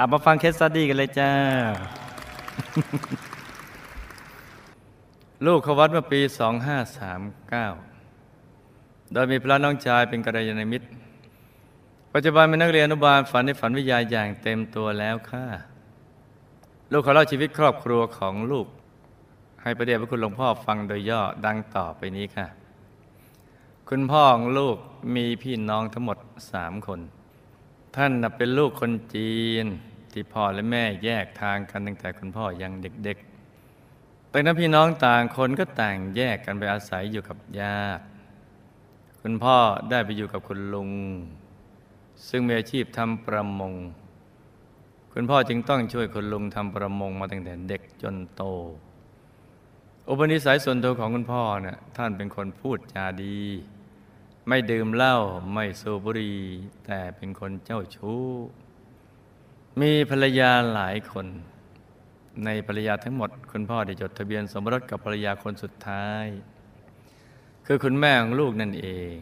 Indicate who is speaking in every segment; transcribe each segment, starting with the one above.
Speaker 1: อามาฟังเคสสตดี้กันเลยจ้า ลูกเขาวัดเมื่อปี 2539 โดยมีพระน้องชายเป็นกัลยาณมิตร ปัจจุบันเป็นนักเรียนอนุบาลฝันในฝันวิทยาอย่างเต็มตัวแล้วค่ะ ลูกเขาเล่าชีวิตครอบครัวของลูก ให้ประเดี๋ยวพระคุณหลวงพ่อฟังโดยย่อดังต่อไปนี้ค่ะ คุณพ่อของลูกมีพี่น้องทั้งหมดสามคนท่านเป็นลูกคนจีน ที่พ่อและแม่แยกทางกันตั้งแต่คุณพ่อยังเด็กๆแต่นั้นพี่น้องต่างคนก็ต่างแยกกันไปอาศัยอยู่กับญาติ คุณพ่อได้ไปอยู่กับคุณลุง ซึ่งมีอาชีพทำประมง คุณพ่อจึงต้องช่วยคุณลุงทำประมงมาตั้งแต่เด็กจนโต อุปนิสัยส่วนตัวของคุณพ่อเนี่ยท่านเป็นคนพูดจาดี ไม่ดื่มเหล้าไม่สูบบุหรี่แต่เป็นคนเจ้าชู้ มีภรรยาหลายคน ในภรรยาทั้งหมด คุณพ่อได้จดทะเบียนสมรสกับภรรยาคนสุดท้าย คือคุณแม่ของลูกนั่นเอง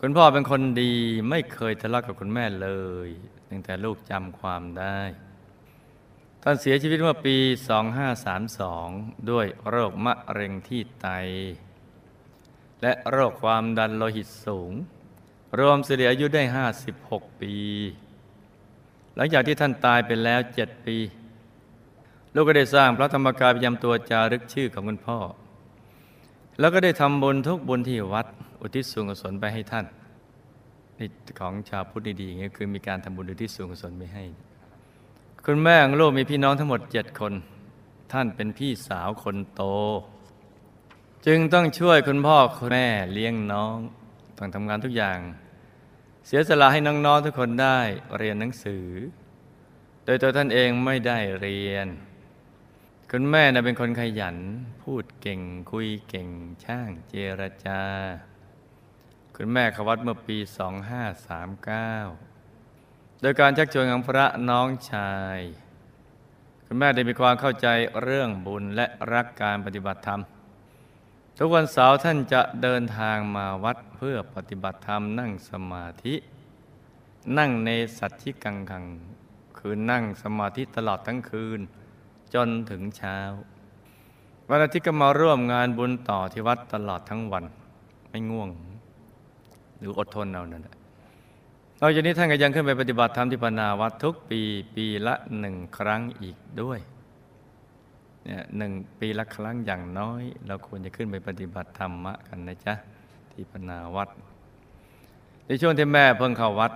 Speaker 1: คุณพ่อเป็นคนดีไม่เคยทะเลาะกับคุณแม่เลยตั้งแต่ลูกจำความได้ท่านเสียชีวิตเมื่อปี 2532 ด้วยโรคมะเร็งที่ไต และโรคความดันโลหิตสูง รวมเสียอายุได้ 56 ปี หลังจากที่ท่านตายไปแล้ว7ปี ลูกก็ได้สร้างพระธรรมกายประจำตัวจารึกชื่อของคุณพ่อ แล้วก็ได้ทำบุญทุกบุญที่วัด อุทิศส่วนกุศลไปให้ท่านนี่ของชาวพุทธดีๆอย่างเงี้ยคือมีการทำบุญอุทิศส่วนกุศลไปให้ คุณแม่ของลูกมีพี่น้องทั้งหมดเจ็ดคน ท่านเป็นพี่สาวคนโต จึงต้องช่วยคุณพ่อคุณแม่เลี้ยงน้อง ต้องทำงานทุกอย่าง เสียสละให้น้องๆทุกคนได้เรียนหนังสือ โดยตัวท่านเองไม่ได้เรียน คุณแม่นะเป็นคนขยัน พูดเก่งคุยเก่ง ช่างเจรจา คุณแม่เขวัดเมื่อปี 2539 โดยการชักชวนของพระน้องชาย คุณแม่ได้มีความเข้าใจเรื่องบุญและรักการปฏิบัติธรรม ทุกวันเสาร์ท่านจะเดินทางมาวัดเพื่อปฏิบัติธรรมนั่งสมาธิ นั่งในสัตธิกังขัง คือนั่งสมาธิตลอดทั้งคืน จนถึงเช้า วันอาทิตย์ก็มาร่วมงานบุญต่อที่วัดตลอดทั้งวัน ไม่ง่วง หรืออดทนเอานั่นแหละนอกจากนี้ท่านก็ยังขึ้นไปปฏิบัติธรรมที่ปนาวัดทุกปีปีละหนึ่งครั้งอีกด้วย เนี่ยหนึ่งปีละครั้งอย่างน้อย เราควรจะขึ้นไปปฏิบัติธรรมะกันนะจ๊ะ ที่ปนาวัด ในช่วงที่แม่เพิ่งเข้าวัด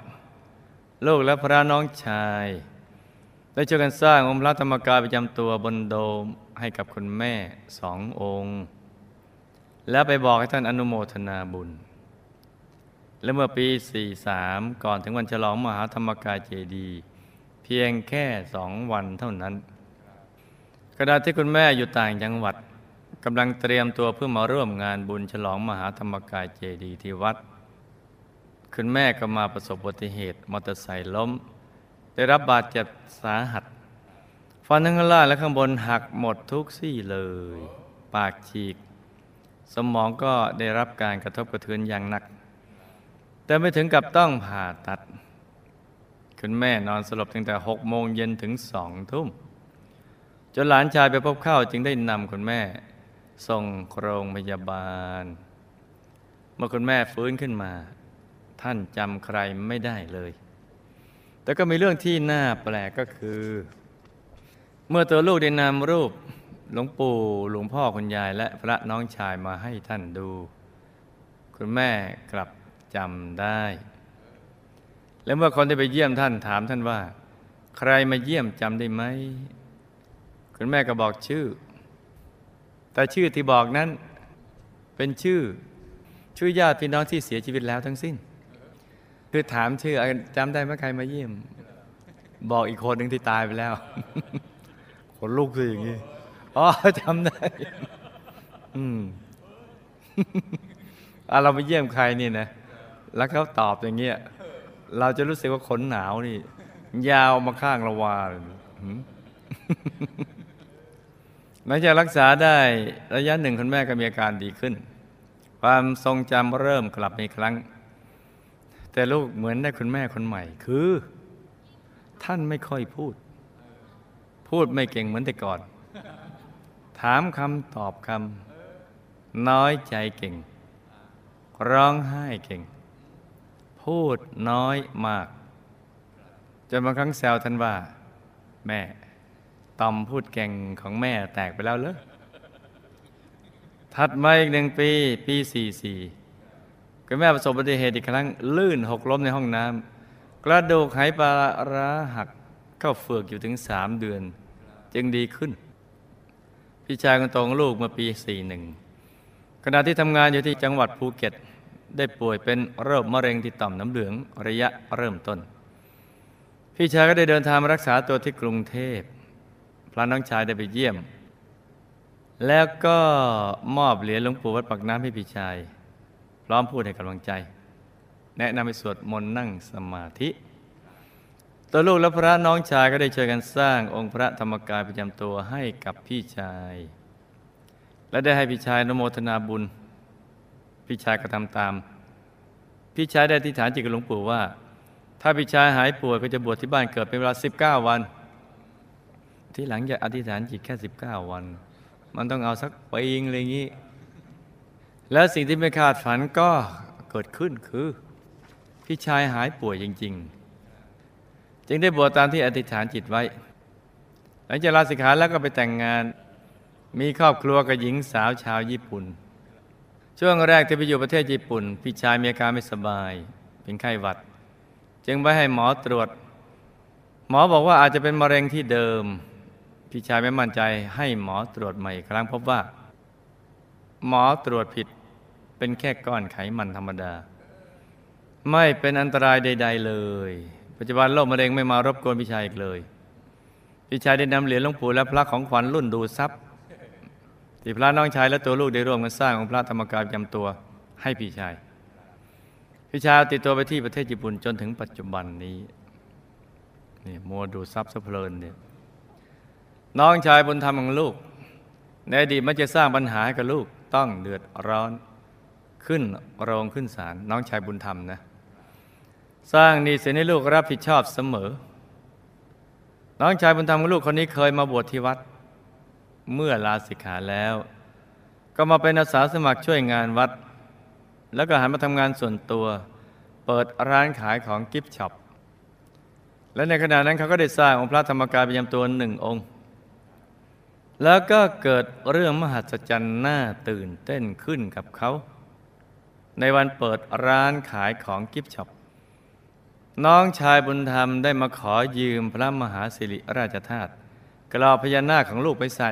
Speaker 1: ลูกและพระน้องชาย ได้ช่วยกันสร้างองค์พระธรรมกายประจำตัวบนโดมให้กับคุณแม่สององค์ แล้วไปบอกให้ท่านอนุโมทนาบุญ และเมื่อปี 43 ก่อนถึงวันฉลองมหาธรรมกายเจดีย์เพียงแค่สองวันเท่านั้น ขณะที่คุณแม่อยู่ต่างจังหวัดกำลังเตรียมตัวเพื่อมาร่วมงานบุญฉลองมหาธรรมกายเจดีย์ที่วัด คุณแม่ก็มาประสบอุบัติเหตุมอเตอร์ไซค์ล้ม ได้รับบาดเจ็บสาหัส ฟันทั้งข้างล่างและข้างบนหักหมดทุกซี่เลย ปากฉีก สมองก็ได้รับการกระทบกระเทือนอย่างหนัก แต่ไม่ถึงกับต้องผ่าตัด คุณแม่นอนสลบตั้งแต่หกโมงเย็นถึงสองทุ่ม จนหลานชายไปพบเข้าจึงได้นำคุณแม่ส่งโรงพยาบาล เมื่อคุณแม่ฟื้นขึ้นมา ท่านจำใครไม่ได้เลย แต่ก็มีเรื่องที่น่าแปลกก็คือ เมื่อตัวลูกได้นำรูปหลวงปู่หลวงพ่อคุณยายและพระน้องชายมาให้ท่านดู คุณแม่กลับจำได้ และเมื่อคนที่ไปเยี่ยมท่านถามท่านว่า ใครมาเยี่ยมจำได้ไหม คุณแม่ก็บอกชื่อ แต่ชื่อที่บอกนั้นเป็นชื่อ ชื่อญาติพี่น้องที่เสียชีวิตแล้วทั้งสิ้น คือถามชื่อจำได้ไหมใครมาเยี่ยม บอกอีกคนหนึ่งที่ตายไปแล้วคนลูกสิอย่างนี้อ๋อจำได้ อืมอะเราไปเยี่ยมใครนี่นะ แล้วเขาตอบอย่างเงี้ย เราจะรู้สึกว่าขนหนาวนี่ ยาวมาข้างระวาเลย หืมหลังจากรักษาได้ระยะหนึ่งคุณแม่ก็มีอาการดีขึ้น ความทรงจำเริ่มกลับมาอีกครั้ง แต่ลูกเหมือนได้คุณแม่คนใหม่ คือ ท่านไม่ค่อยพูด พูดไม่เก่งเหมือนแต่ก่อน ถามคำตอบคำน้อยใจเก่ง ร้องไห้เก่ง พูดน้อยมากจนบางครั้งแซวท่านว่า แม่ ตอมพูดเก่งของแม่แตกไปแล้วเหรอถัดมาอีกหนึ่งปี ปีสี่สี่คุณแม่ประสบอุบัติเหตุอีกครั้ง ลื่นหกล้มในห้องน้ำกระดูกไหปลาร้าหักเข้าเฟือกอยู่ถึงสามเดือน จึงดีขึ้น พี่ชายคนโตของลูกเมื่อปีสี่หนึ่งขณะที่ทำงานอยู่ที่จังหวัดภูเก็ต ได้ป่วยเป็นโรคมะเร็งที่ต่อมน้ำเหลืองระยะเริ่มต้น พี่ชายก็ได้เดินทางมารักษาตัวที่กรุงเทพ พระน้องชายได้ไปเยี่ยม แล้วก็มอบเหรียญหลวงปู่วัดปากน้ำให้พี่ชาย พร้อมพูดให้กำลังใจ แนะนำให้สวดมนต์นั่งสมาธิ ตัวลูกและพระน้องชายก็ได้ช่วยกันสร้างองค์พระธรรมกายประจำตัวให้กับพี่ชาย และได้ให้พี่ชายนโมทนาบุญ พี่ชายก็ทำตาม พี่ชายได้อธิษฐานจิตกับหลวงปู่ว่า ถ้าพี่ชายหายป่วยก็จะบวชที่บ้านเกิดเป็นเวลา 19 วัน ที่หลังจะอธิษฐานจิตแค่19วัน มันต้องเอาสักปีงอะไรอย่างนี้ แล้วสิ่งที่ไม่คาดฝันก็เกิดขึ้นคือ พี่ชายหายป่วยจริง ๆ จึงได้บวชตามที่อธิษฐานจิตไว้ หลังจากลาสิกขาแล้วก็ไปแต่งงาน มีครอบครัวกับหญิงสาวชาวญี่ปุ่น ช่วงแรกที่ไปอยู่ประเทศญี่ปุ่น พี่ชายมีอาการไม่สบาย เป็นไข้หวัด จึงไปให้หมอตรวจ หมอบอกว่าอาจจะเป็นมะเร็งที่เดิม พี่ชายไม่มั่นใจให้หมอตรวจใหม่ครั้งพบว่า หมอตรวจผิดเป็นแค่ก้อนไขมันธรรมดา ไม่เป็นอันตรายใด ๆ เลย ปัจจุบันโรคมะเร็งไม่มารบกวนพี่ชายอีกเลย พี่ชายได้นำเหรียญหลวงปู่และพระของขวัญรุ่นดูทรัพย์ที่พระน้องชายและตัวลูกได้ร่วมกันสร้างองค์พระธรรมกายประจำตัวให้พี่ชาย พี่ชายติดตัวไปที่ประเทศญี่ปุ่นจนถึงปัจจุบันนี้นี่มัวดูทรัพย์สะเพลินเนี่ย น้องชายบุญธรรมของลูก ในอดีตมันจะสร้างปัญหาให้กับลูกต้องเดือดร้อนขึ้นโรงขึ้นศาลน้องชายบุญธรรมนะ สร้างหนี้สินให้ลูกรับผิดชอบเสมอ น้องชายบุญธรรมของลูกคนนี้เคยมาบวชที่วัด เมื่อลาสิกขาแล้ว ก็มาเป็นอาสาสมัครช่วยงานวัด แล้วก็หันมาทำงานส่วนตัว เปิดร้านขายของ gift shop และในขณะนั้นเขาก็ได้สร้างองค์พระธรรมกายประจำตัวหนึ่งองค์ แล้วก็เกิดเรื่องมหัศจรรย์น่าตื่นเต้นขึ้นกับเขา ในวันเปิดร้านขายของ gift shopน้องชายบุญธรรมได้มาขอยืมพระมหาสิริราชธาตุกรอบพญานาคของลูกไปใส่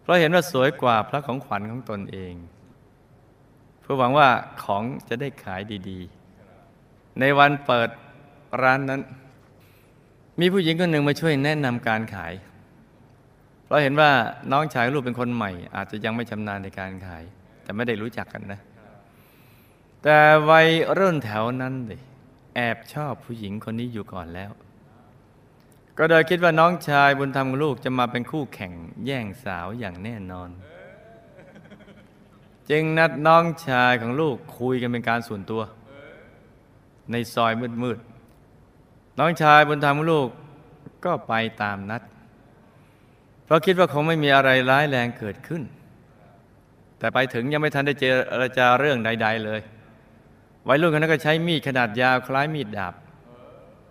Speaker 1: เพราะเห็นว่าสวยกว่าพระของขวัญของตนเอง เพื่อหวังว่าของจะได้ขายดีๆ ในวันเปิดร้านนั้น มีผู้หญิงคนหนึ่งมาช่วยแนะนำการขาย เพราะเห็นว่าน้องชายลูกเป็นคนใหม่ อาจจะยังไม่ชำนาญในการขาย แต่ไม่ได้รู้จักกันนะ แต่วัยรุ่นแถวนั้นเลยแอบชอบผู้หญิงคนนี้อยู่ก่อนแล้ว ก็โดยคิดว่าน้องชายบุญธรรมของลูกจะมาเป็นคู่แข่งแย่งสาวอย่างแน่นอน จึงนัดน้องชายของลูกคุยกันเป็นการส่วนตัว ในซอยมืดๆน้องชายบุญธรรมของลูกก็ไปตามนัด เพราะคิดว่าคงไม่มีอะไรร้ายแรงเกิดขึ้น แต่ไปถึงยังไม่ทันได้เจรจาเรื่องใด ๆ เลยวัยรุ่นคนนั้นก็ใช้มีดขนาดยาวคล้ายมีดดาบ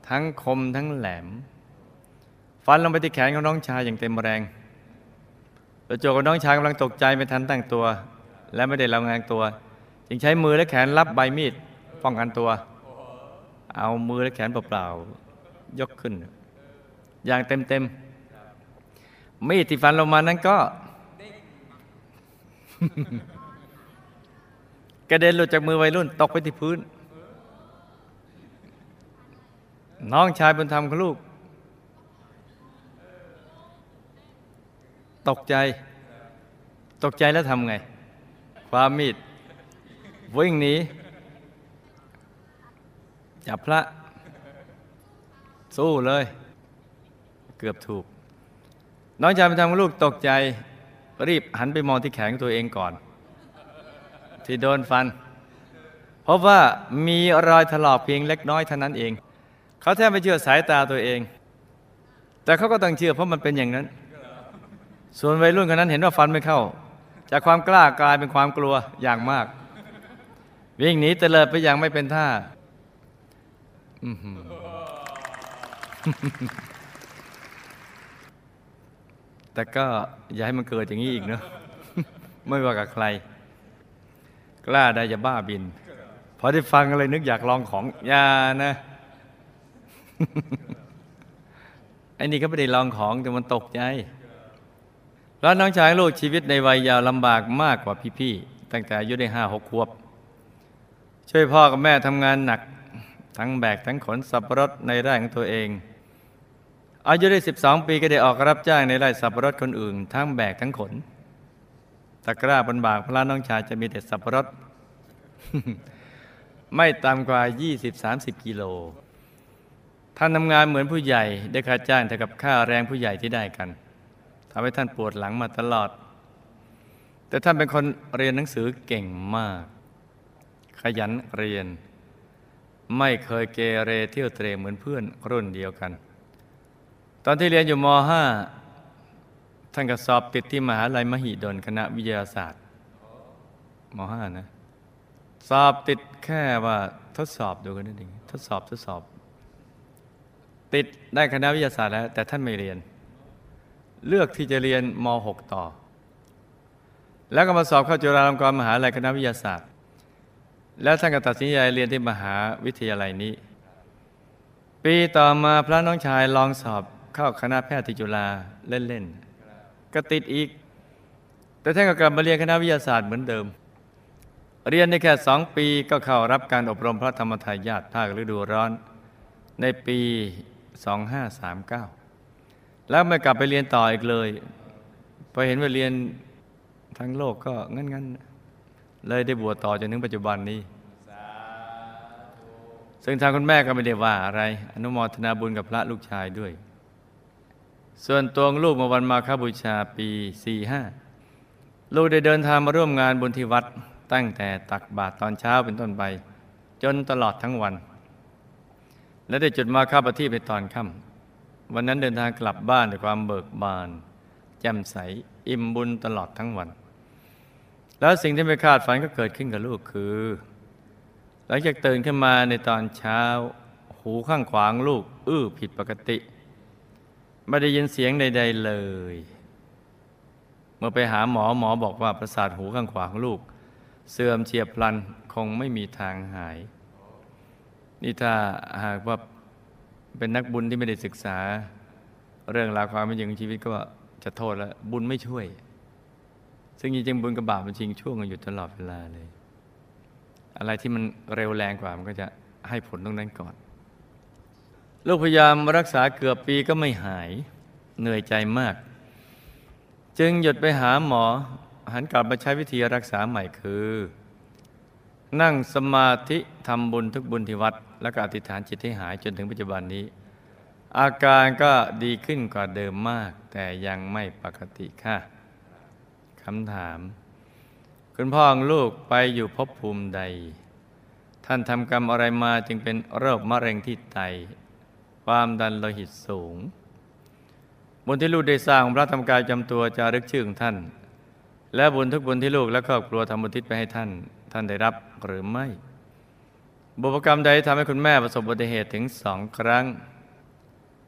Speaker 1: ทั้งคมทั้งแหลม ฟันลงไปที่แขนของน้องชายอย่างเต็มแรงตัวโจกับน้องชายกำลังตกใจไม่ทันตั้งตัว และไม่ได้ระงังตัว จึงใช้มือและแขนรับใบมีดป้องกันตัว เอามือและแขนเปล่าๆยกขึ้น อย่างเต็มๆ มีดที่ฟันลงมานั้นก็ กระเด็นหลุดจากมือวัยรุ่น ตกไปที่พื้น น้องชายบุญธรรมของลูก ตกใจ ตกใจแล้วทำไง ความมีด วิ่งหนีจับพระ สู้เลย เกือบถูก น้องชายบุญธรรมของลูกตกใจ รีบหันไปมองที่แขนของตัวเองก่อน ที่โดนฟัน เพราะว่ามีรอยถลอกเพียงเล็กน้อยเท่านั้นเอง เขาแทบไม่เชื่อสายตาตัวเอง แต่เขาก็ต้องเชื่อเพราะมันเป็นอย่างนั้น ส่วนวัยรุ่นคนนั้นเห็นว่าฟันไม่เข้า จากความกล้ากลายเป็นความกลัวอย่างมาก วิ่งหนีเตลิดไปอย่างไม่เป็นท่า อื แต่ก็อย่าให้มันเกิดอย่างนี้อีกเนอะไม่ว่ากับใคร กล้าได้จะบ้าบินพอได้ฟังอะไรนึกอยากลองของอย่านะไอ้นี่ก็ไม่ได้ลองของแต่มันตกใจแล้วน้องชายลูกชีวิตในวัยยาวลำบากมากกว่าพี่ๆตั้งแต่อายุได้ห้าหกขวบ ช่วยพ่อกับแม่ทำงานหนัก ทั้งแบกทั้งขนสับปะรดในไร่ของตัวเอง อายุได้ 12 ปีก็ได้ออกรับจ้างในไร่สับปะรดคนอื่น ทั้งแบกทั้งขนตะกร้าบนบากพระน้องชายจะมีแต่สับปะรด ไม่ต่ำกว่า 20-30 กิโลท่านทำงานเหมือนผู้ใหญ่ได้ค่าจ้างเท่ากับค่าแรงผู้ใหญ่ที่ได้กันทำให้ท่านปวดหลังมาตลอด แต่ท่านเป็นคนเรียนหนังสือเก่งมาก ขยันเรียน ไม่เคยเกเรเที่ยวเตรเหมือนเพื่อนรุ่นเดียวกัน ตอนที่เรียนอยู่ม .5 ท่านก็สอบติดที่มหาลัยมหิดลคณะวิทยาศาสตร์ม .5 นะ สอบติดแค่ว่าทดสอบดูกันนั่นเองทดสอบทดสอบ ติดได้คณะวิทยาศาสตร์แล้ว แต่ท่านไม่เรียน เลือกที่จะเรียนม .6 ต่อ แล้วก็มาสอบเข้าจุฬาลงกรณ์มหาลัยคณะวิทยาศาสตร์ แล้วท่านก็ตัดสินใจเรียนที่มหาวิทยาลัยนี้ ปีต่อมาพระน้องชายลองสอบ เข้าคณะแพทย์ที่จุฬาเล่นๆก็ติดอีก แต่ท่านก็กลับมาเรียนคณะวิทยาศาสตร์เหมือนเดิม เรียนในแค่สองปีก็เข้ารับการอบรมพระธรรมทายาทภาคฤดูร้อน ในปี 2539 แล้วไม่กลับไปเรียนต่ออีกเลยพอเห็นว่าเรียนทั้งโลกก็งั้นๆ เลยได้บวชต่อจนถึงปัจจุบันนี้ ซึ่งทางคุณแม่ก็ไม่ได้ว่าอะไร อนุโมทนาบุญกับพระลูกชายด้วย ส่วนตัวลูกเมื่อวันมาคบูชาปี45ลูกได้เดินทางมาร่วมงานบุญที่วัดตั้งแต่ตักบาตรตอนเช้าเป็นต้นไป จนตลอดทั้งวัน และได้จุดมาคาปฏิในตอนค่ำวันนั้นเดินทางกลับบ้านด้วยความเบิกบาน แจ่มใสอิ่มบุญตลอดทั้งวัน แล้วสิ่งที่ไม่คาดฝันก็เกิดขึ้นกับลูกคือ หลังจากตื่นขึ้นมาในตอนเช้า หูข้างขวางลูก อื้อผิดปกติ ไม่ได้ยินเสียงใด ๆเลย เมื่อไปหาหมอหมอบอกว่าประสาทหูข้างขวาของลูก เสื่อมเฉียบพลันคงไม่มีทางหาย นี่ถ้าหากว่าเป็นนักบุญที่ไม่ได้ศึกษา เรื่องราวความเป็นจริงของชีวิตก็จะโทษแล้ว บุญไม่ช่วย ซึ่งจริงๆบุญกับบาปมันชิงช่วงกันอยู่ตลอดเวลาเลย อะไรที่มันเร็วแรงกว่ามันก็จะให้ผลตรงนั้นก่อน ลูกพยายามรักษาเกือบปีก็ไม่หาย เหนื่อยใจมาก จึงหยุดไปหาหมอ หันกลับมาใช้วิธีรักษาใหม่คือ นั่งสมาธิทำบุญทุกบุญที่วัด แล้วก็อธิษฐานจิตให้หายจนถึงปัจจุบันนี้ อาการก็ดีขึ้นกว่าเดิมมาก แต่ยังไม่ปกติค่ะคำถาม คุณพ่อของลูกไปอยู่ภพภูมิใด ท่านทำกรรมอะไรมาจึงเป็นโรคมะเร็งที่ไต ความดันโลหิตสูง บุญที่ลูกได้สร้างพระธรรมกายจำตัวจารึกชื่อของท่าน และบุญทุกบุญที่ลูกและครอบครัวทำบุญทิศไปให้ท่าน ท่านได้รับหรือไม่ บุพกรรมใดทำให้คุณแม่ประสบอุบัติเหตุถึงสองครั้ง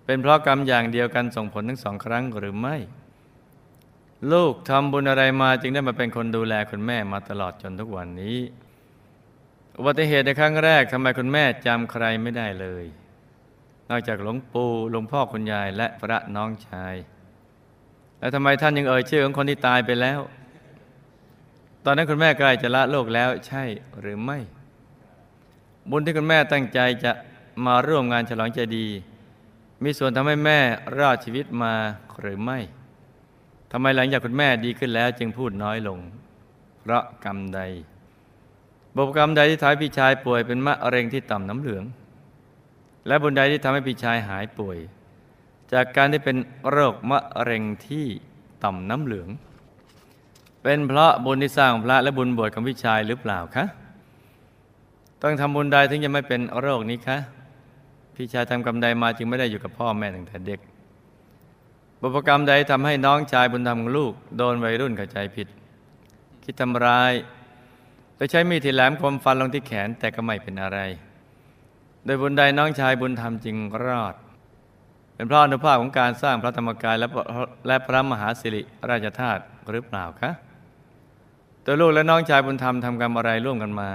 Speaker 1: เป็นเพราะกรรมอย่างเดียวกันส่งผลทั้งสองครั้งหรือไม่ ลูกทำบุญอะไรมาจึงได้มาเป็นคนดูแลคุณแม่มาตลอดจนทุกวันนี้อุบัติเหตุในครั้งแรกทำไมคุณแม่จำใครไม่ได้เลย นอกจากหลวงปู่หลวงพ่อคุณยายและพระน้องชาย แล้วทำไมท่านยังเอ่ยชื่อของคนที่ตายไปแล้ว ตอนนั้นคุณแม่ใกล้จะละโลกแล้วใช่หรือไม่ บุญที่คุณแม่ตั้งใจจะมาร่วมงานฉลองใจดี มีส่วนทำให้แม่รอดชีวิตมาหรือไม่ทำไมหลังจากคุณแม่ดีขึ้นแล้ว จึงพูดน้อยลง เพราะกรรมใดบุพกรรมใดที่ทำให้พี่ชายป่วยเป็นมะเร็งที่ต่อมน้ำเหลือง และบุญใดที่ทำให้พี่ชายหายป่วย จากการที่เป็นโรคมะเร็งที่ต่อมน้ำเหลือง เป็นเพราะบุญที่สร้างพระและบุญบวชของพี่ชายหรือเปล่าคะต้องทำบุญใดถึงจะไม่เป็นโรคนี้คะพี่ชายทำกรรมใดมาจึงไม่ได้อยู่กับพ่อแม่ตั้งแต่เด็ก บุพกรรมใดทำให้น้องชายบุญธรรมของลูก โดนวัยรุ่นเข้าใจผิด คิดทำร้ายโดยใช้มีดที่แหลมคมฟันลงที่แขนแต่ก็ไม่เป็นอะไร โดยบุญใดน้องชายบุญธรรมจึงรอด เป็นเพราะอนุภาพของการสร้างพระธรรมกายและและพระมหาสิริราชธาตุหรือเปล่าคะตัวลูกและน้องชายบุญธรรมทำกรรมอะไรร่วมกันมา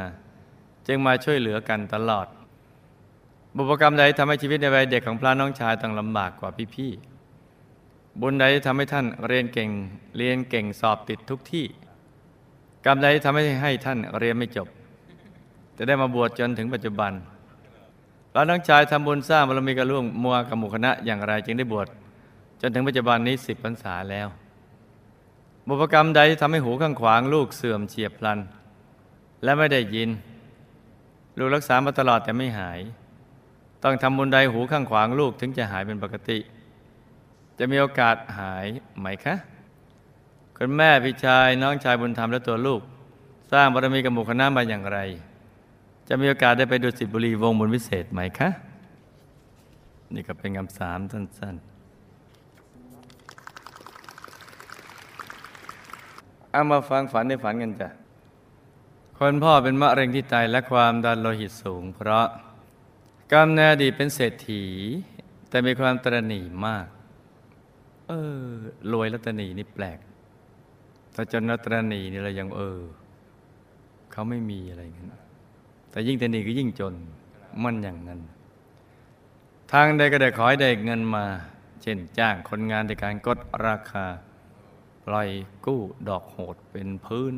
Speaker 1: จึงมาช่วยเหลือกันตลอด บุพกรรมใดทำให้ชีวิตในวัยเด็กของพระน้องชายต้องลำบากกว่าพี่ๆบุญใดทำให้ท่านเรียนเก่งเรียนเก่งสอบติดทุกที่ กรรมใดทำให้ให้ท่านเรียนไม่จบ จะได้มาบวชจนถึงปัจจุบัน เราน้องชายทำบุญสร้างบารมีกระล่วงมัวกับหมู่คณะอย่างไรจึงได้บวชจนถึงปัจจุบันนี้สิบพรรษาแล้ว บุพกรรมใดทำให้หูข้างขวางลูกเสื่อมเฉียบพลัน และไม่ได้ยิน ลูกรักษามาตลอดแต่ไม่หาย ต้องทำบุญใดหูข้างขวางลูกถึงจะหายเป็นปกติ จะมีโอกาสหายไหมคะคุณแม่พี่ชายน้องชายบุญธรรมและตัวลูก สร้างบารมีกับหมู่คณะมาอย่างไร จะมีโอกาสได้ไปดูสิบุรีวงบุญวิเศษไหมคะ นี่ก็เป็นคำสามสั้นๆเอามาฟังฝันในฝันกันจ้ะ คนพ่อเป็นมะเร็งที่ไตและความดันโลหิตสูง เพราะกำเนิดดีเป็นเศรษฐี แต่มีความตรณีมาก เออรวยแล้วตรณีนี่แปลกถ้าจนแล้วตรณีนี่เรายังเออ เขาไม่มีอะไรเงี้ย แต่ยิ่งตรณีก็ยิ่งจนมันอย่างนั้น ทางใดก็ได้ขอให้ได้เงินมา เช่นจ้างคนงานในการกดราคา ปล่อยกู้ดอกโหดเป็นพื้น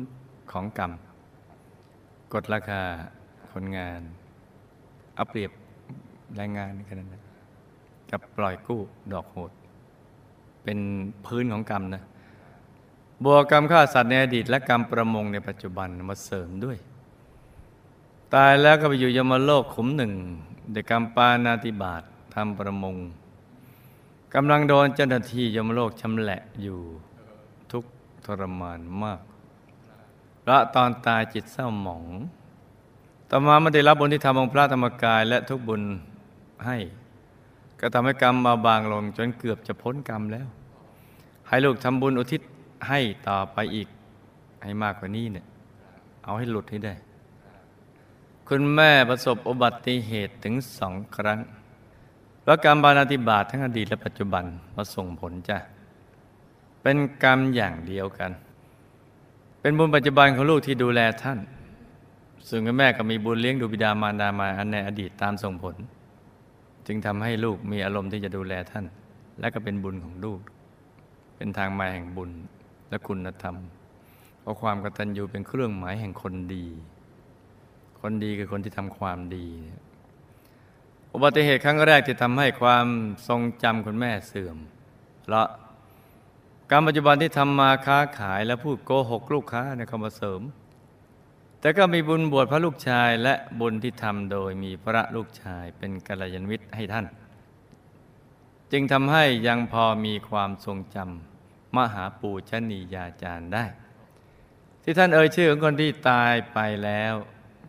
Speaker 1: ของกรรม กดราคาคนงานเอาเปรียบแรงงานแค่นั้นนะกับปล่อยกู้ดอกโหด เป็นพื้นของกรรมนะบวกกรรมฆ่าสัตว์ในอดีตและกรรมประมงในปัจจุบันมาเสริมด้วย ตายแล้วก็ไปอยู่ยมโลกขุมหนึ่งเดกรรมปานาติบาตทำประมงกำลังโดนเจ้าหน้าที่ยมโลกชำแหละอยู่ทุกทรมานมากและตอนตายจิตเศร้าหมองต่อมาไม่ได้รับบุญที่ทำองพระธรรมกายและทุกบุญให้ ก็ทำให้กรรมมาบางลงจนเกือบจะพ้นกรรมแล้ว ให้ลูกทำบุญอุทิศให้ต่อไปอีกให้มากกว่านี้เนี่ย เอาให้หลุดให้ได้ คุณแม่ประสบอุบัติเหตุถึงสองครั้งแล้วกรรมบานาติบาตทั้งอดีตและปัจจุบันมาส่งผลจ้ะ เป็นกรรมอย่างเดียวกัน เป็นบุญปัจจุบันของลูกที่ดูแลท่านส่วนคุณแม่ก็มีบุญเลี้ยงดูบิดามารดามาอันในอดีตตามส่งผล จึงทำให้ลูกมีอารมณ์ที่จะดูแลท่าน และก็เป็นบุญของลูก เป็นทางมาแห่งบุญและคุณธรรมเพราะความกตัญญูเป็นเครื่องหมายแห่งคนดี คนดีคือคนที่ทำความดี อุบัติเหตุครั้งแรกที่ทำให้ความทรงจำคุณแม่เสื่อมเพราะการปัจจุบันที่ทำมาค้าขายและพูดโกหกลูกค้าเนี่ยเขามาเสริม แต่ก็มีบุญบวชพระลูกชายและบุญที่ทำโดยมีพระลูกชายเป็นกัลยาณมิตรให้ท่าน จึงทำให้ยังพอมีความทรงจำมหาปูชนียาจารย์ได้ ที่ท่านเอ่ยชื่อของคนที่ตายไปแล้ว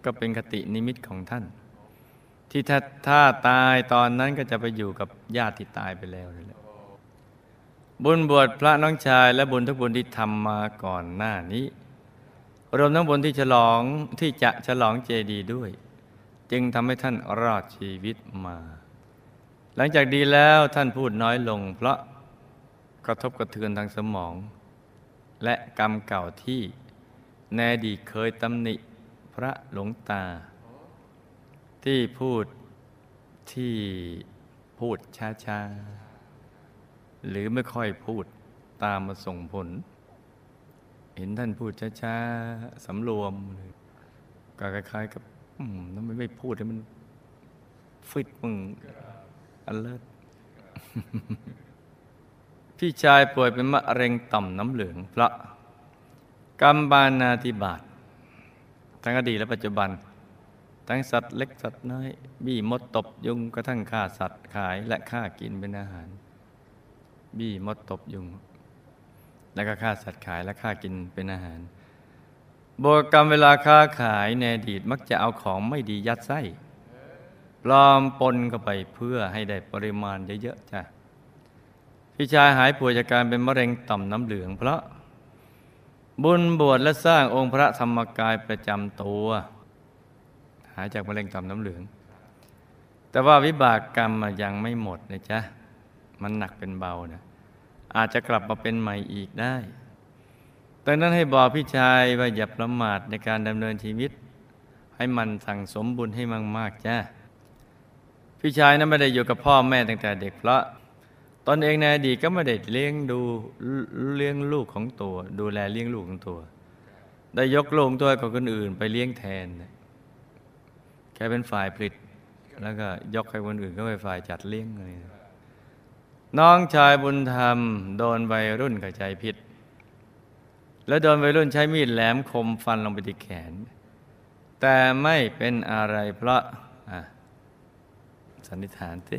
Speaker 1: ก็เป็นคตินิมิตของท่าน ที่ถ้าถ้าตายตอนนั้นก็จะไปอยู่กับญาติที่ตายไปแล้วเลยแหละบุญบวชพระน้องชายและบุญทุกบุญที่ทำมาก่อนหน้านี้ รวมทั้งบุญที่ฉลองที่จะฉลองเจดีย์ด้วย จึงทำให้ท่านรอดชีวิตมา หลังจากดีแล้วท่านพูดน้อยลง เพราะกระทบกระเทือนทางสมอง และกรรมเก่าที่แนดีเคยตำหนิ พระหลวงตา ที่พูดที่พูดช้าๆ หรือไม่ค่อยพูดตามมาส่งผล เห็นท่านพูดช้าๆสำรวม ก็คล้ายๆกับอืมทำไมไม่พูดให้มันฟิตมึงอันเลิศพี่ชายป่วยเป็นมะเร็งต่อมน้ำเหลือง เพราะกรรมบานาธิบาต ทั้งอดีตและปัจจุบัน ทั้งสัตว์เล็กสัตว์น้อย บี้มดตบยุงกระทั่งฆ่าสัตว์ขายและฆ่ากินเป็นอาหาร บี้มดตบยุง แล้วก็ฆ่าสัตว์ขายและฆ่ากินเป็นอาหารบวกกรรมเวลาค้าขายในอดีตมักจะเอาของไม่ดียัดไส้ปลอมปนเข้าไปเพื่อให้ได้ปริมาณเยอะๆจ้ะพี่ชายหายป่วยจากการเป็นมะเร็งต่อมน้ำเหลือง เพราะ บุญบวชและสร้างองค์พระธรรมกายประจำตัว หายจากมะเร็งต่อมน้ำเหลือง แต่ว่าวิบากกรรมยังไม่หมดนะจ๊ะ มันหนักเป็นเบานะอาจจะกลับมาเป็นใหม่อีกได้ดังนั้นให้บอกพี่ชายว่าอย่าประมาทในการดำเนินชีวิต ให้มันสั่งสมบุญให้มากๆจ้าพี่ชายนั้นไม่ได้อยู่กับพ่อแม่ตั้งแต่เด็กเพราะ ตอนเองในอดีตก็ไม่ได้เลี้ยงดูเลี้ยงลูกของตัว ดูแลเลี้ยงลูกของตัว ได้ยกลูกตัวกับคนอื่นไปเลี้ยงแทน แค่เป็นฝ่ายผลิต แล้วก็ยกให้คนอื่นก็ไปฝ่ายจัดเลี้ยงอะไรน้องชายบุญธรรม โดนวัยรุ่นเข้าใจผิดแล้วโดนวัยรุ่นใช้มีดแหลมคมฟันลงไปที่แขน แต่ไม่เป็นอะไรเพราะอะสันนิษฐานสิ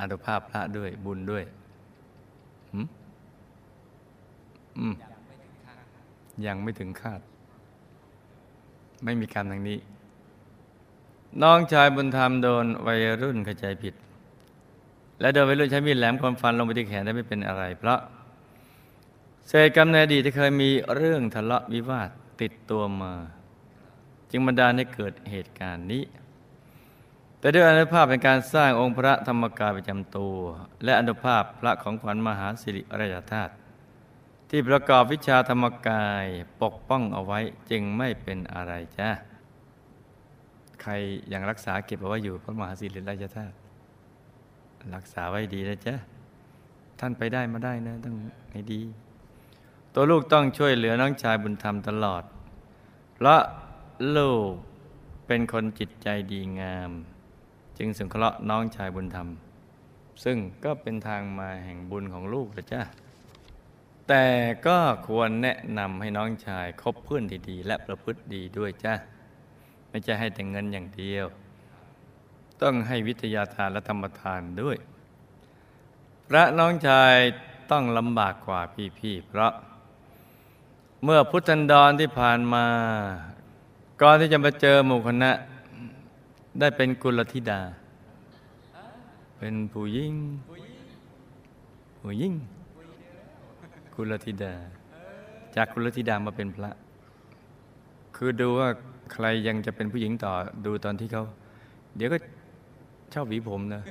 Speaker 1: อานุภาพพระด้วยบุญด้วยอืมยังไม่ถึงคาด ไม่มีการทางนี้ น้องชายบุญธรรมโดนวัยรุ่นเข้าใจผิด และโดนวัยรุ่นใช้มีดแหลมคมฟันลงไปที่แขนได้ไม่เป็นอะไร เพราะเศษกรรมในอดีตที่เคยมีเรื่องทะเลาะวิวาทติดตัวมา จึงบันดาลให้เกิดเหตุการณ์นี้ แต่ด้วยอนุภาพเป็นการสร้างองค์พระธรรมกายประจำตัว และอนุภาพพระของขวัญมหาสิริราชธาตุที่ประกอบวิชาธรรมกายปกป้องเอาไว้จึงไม่เป็นอะไรจ้าใครยังรักษาเก็บเอาไว้อยู่พระมหาสิริราชธาตุรักษาไว้ดีนะจ๊ะท่านไปได้มาได้นะต้องให้ดี ตัวลูกต้องช่วยเหลือน้องชายบุญธรรมตลอด เพราะลูกเป็นคนจิตใจดีงาม จึงสงเคราะห์น้องชายบุญธรรม ซึ่งก็เป็นทางมาแห่งบุญของลูกนะจ๊ะแต่ก็ควรแนะนำให้น้องชายคบเพื่อนดีๆและประพฤติดีด้วยจ้ะไม่ใช่ให้แต่เงินอย่างเดียว ต้องให้วิทยาทานและธรรมทานด้วย พระน้องชายต้องลำบากกว่าพี่ๆเพราะ เมื่อพุทธันดรที่ผ่านมา ก่อนที่จะมาเจอหมู่คณะ ได้เป็นกุลธิดา เป็นผู้ยิ่งผู้ยิ่ง กุลธิดา จากกุลธิดามาเป็นพระ คือดูว่าใครยังจะเป็นผู้หญิงต่อดูตอนที่เขา เดี๋ยวก็ชอบหวีผมนะ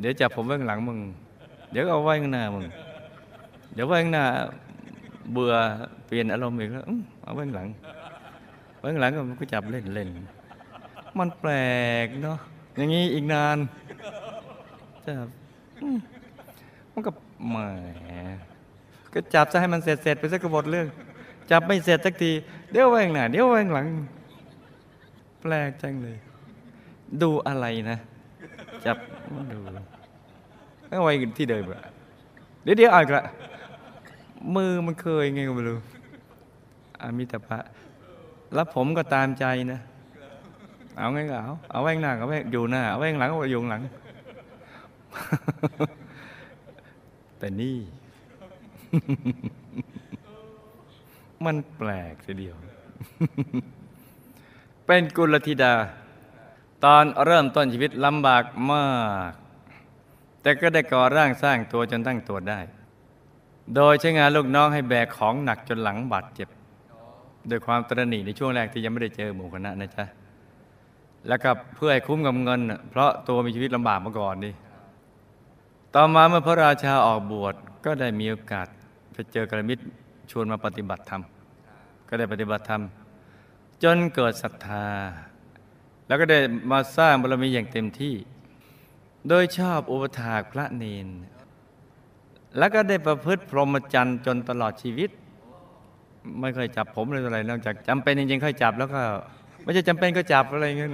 Speaker 1: เดี๋ยวจับผมไว้ข้างหลังมึง เดี๋ยวเอาไว้ข้างหน้ามึง เดี๋ยวไว้ข้างหน้าเบื่อเปลี่ยนอารมณ์อีกแล้วเอาไว้ข้างหลัง ไว้ข้างหลังก็มันก็จับเล่นเล่น มันแปลกเนาะอย่างนี้อีกนานจับมันก็แหมก็จับจะให้มันเสร็จเสร็จไปสักกบทเรื่อง จับไม่เสร็จสักที เดี๋ยวไว้ข้างหน้าเดี๋ยวไว้ข้างหลัง แปลกจังเลย ดูอะไรนะ จับดูก็ไว้ที่เดิมอะเดี๋ยวเดี๋ยวอ่านละมือมันเคยไงก็ไม่รู้อามิตรภะแล้วผมก็ตามใจนะ เอาไงก็เอาเอาไว้ข้างหน้าเอาไว้อยู่หน้าเอาไว้ข้างหลังเอาไว้อยู่ข้างหลัง แต่นี่ มันแปลกทีเดียว เป็นกุลธิดา ตอนเริ่มต้นชีวิตลำบากมาก แต่ก็ได้ก่อร่างสร้างตัวจนตั้งตัวได้ โดยใช้งานลูกน้องให้แบกของหนักจนหลังบาดเจ็บโดยความตระหนี่ในช่วงแรกที่ยังไม่ได้เจอหมู่คณะนะจ๊ะ แล้วก็เพื่อให้คุ้มกับเงิน เพราะตัวมีชีวิตลำบากมาก่อนนี่ต่อมาเมื่อพระราชาออกบวชก็ได้มีโอกาสไปเจอกระมิตรชวนมาปฏิบัติธรรม ก็ได้ปฏิบัติธรรม จนเกิดศรัทธา แล้วก็ได้มาสร้างบารมีอย่างเต็มที่ โดยชอบอุปถากพระเนน แล้วก็ได้ประพฤติพรหมจรรย์จนตลอดชีวิต ไม่เคยจับผมเลยอะไรนอกจากจำเป็นจริงๆค่อยจับแล้วก็ ไม่ใช่จำเป็นก็จับอะไรเงี้ย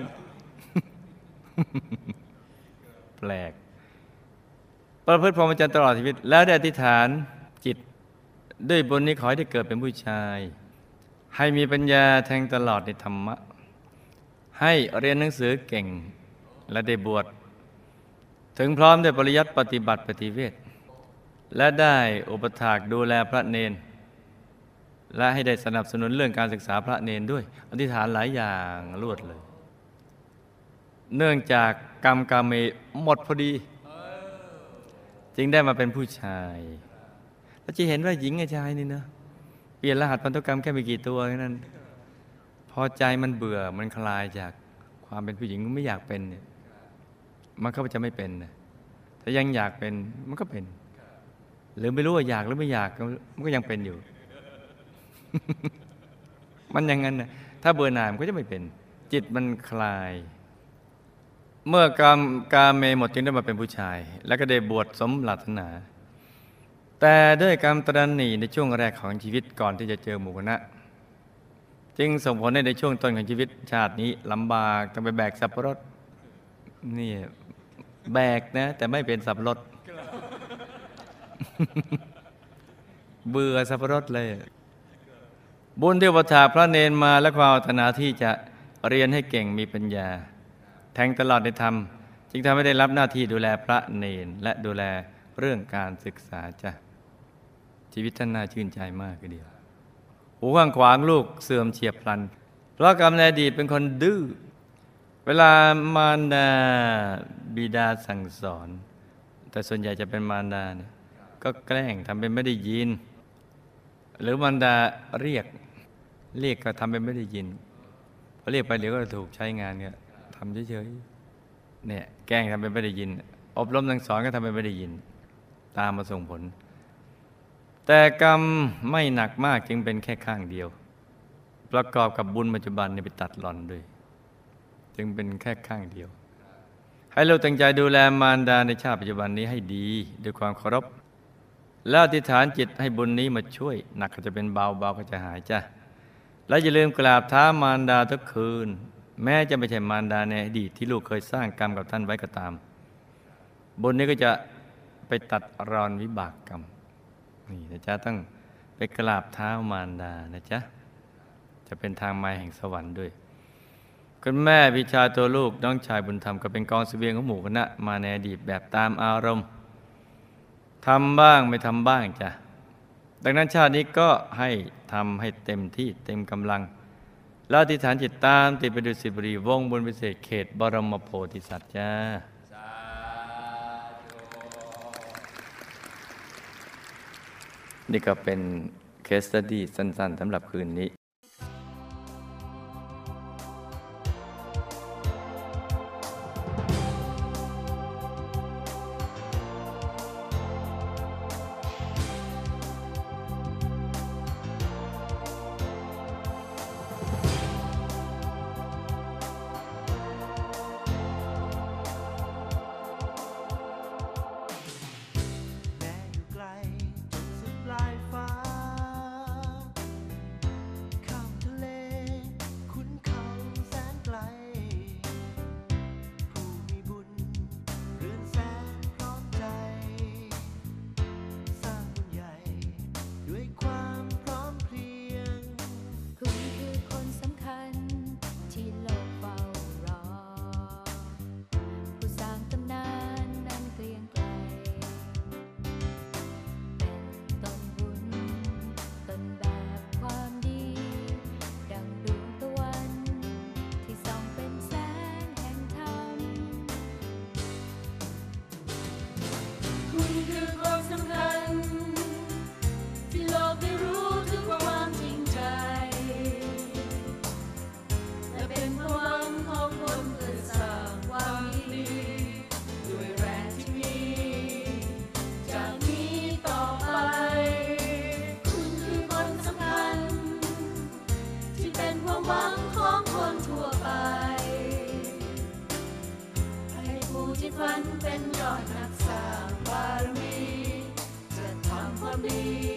Speaker 1: แปลก ประพฤติพรหมจรรย์ตลอดชีวิต แล้วได้อธิษฐานจิต ด้วยบุญนี้ขอให้ได้เกิดเป็นผู้ชาย ให้มีปัญญาแทงตลอดในธรรมะ ให้เรียนหนังสือเก่งและได้บวชถึงพร้อมได้ปริยัติปฏิบัติปฏิเวทและได้อุปถากดูแลพระเนน และให้ได้สนับสนุนเรื่องการศึกษาพระเนนด้วย อธิษฐานหลายอย่างรวดเลย เนื่องจากกรรมกรรมเมหมดพอดี จึงได้มาเป็นผู้ชายแล้วจะเห็นว่าหญิงกับชายนี่เนะเปลี่ยนรหัสพันธุกรรมแค่ไม่กี่ตัวแค่นั้น พอใจมันเบื่อมันคลายจากความเป็นผู้หญิงไม่อยากเป็นเนี่ยมันก็จะไม่เป็นนะถ้ายังอยากเป็นมันก็เป็น หรือไม่รู้ว่าอยากหรือไม่อยากมันก็ยังเป็นอยู่ มันอย่างนั้นนะถ้าเบื่อหน่ายมันก็จะไม่เป็น จิตมันคลาย เมื่อกามกาเมหมดจึงได้มาเป็นผู้ชาย แล้วก็ได้บวชสมหลัตนา แต่ด้วยกรรมตรันหนีในช่วงแรกของชีวิตก่อนที่จะเจอหมู่คณะจึงส่งผลให้ในช่วงต้นของชีวิตชาตินี้ลำบากต้องไปแบกสับปะรดนี่แบกนะ แต่ไม่เป็นสับปะรดเบื่อสับปะรดเลย บุญที่ประทาพระเนนมาและความอัตนาที่จะเรียนให้เก่งมีปัญญา แทงตลอดในธรรม จึงทำให้ได้รับหน้าที่ดูแลพระเนนและดูแลเรื่องการศึกษาจ้ะชีวิตท่านน่าชื่นใจมากทีเดียวหูข้างขวางลูกเสื่อมเฉียบพลัน เพราะกรรมในอดีตเป็นคนดื้อเวลามารดาบิดาสั่งสอน แต่ส่วนใหญ่จะเป็นมารดาเนี่ยก็แกล้งทำเป็นไม่ได้ยิน หรือมารดาเรียกเรียกก็ทำเป็นไม่ได้ยินพอเรียกไปเดี๋ยวก็ถูกใช้งานเนี่ยทำเฉยๆเนี่ยแกล้งทำเป็นไม่ได้ยิน อบรมสั่งสอนก็ทำเป็นไม่ได้ยิน ตามมาส่งผล แต่กรรมไม่หนักมากจึงเป็นแค่ข้างเดียว ประกอบกับบุญปัจจุบันเนี่ยไปตัดหล่อนด้วย จึงเป็นแค่ข้างเดียว ให้เราตั้งใจดูแลมารดาในชาติปัจจุบันนี้ให้ดี ด้วยความเคารพ แล้วอธิษฐานจิตให้บุญนี้มาช่วย หนักก็จะเป็นเบาเบาก็จะหายจ้ะและอย่าลืมกราบเท้ามารดาทุกคืน แม้จะไม่ใช่มารดาในอดีตที่ลูกเคยสร้างกรรมกับท่านไว้ก็ตาม บุญนี้ก็จะไปตัดรอนวิบากกรรมนี่นะจ๊ะต้องไปกราบเท้ามารดานะจ๊ะจะเป็นทางมาแห่งสวรรค์ด้วยคุณแม่พิชาตัวลูกน้องชายบุญธรรมก็เป็นกองเสบียงของหมู่คณะมาในอดีตแบบตามอารมณ์ ทำบ้างไม่ทำบ้างจ้ะดังนั้นชาตินี้ก็ให้ทำให้เต็มที่เต็มกำลังล้วอธิฐานจิตตามติดไปดูสิบรีวงบนพิเศษเขตบรมโพธิสัตว์จ้านี่ก็เป็นเคสตดี้สั้น ๆสำหรับคืนนี้
Speaker 2: นเ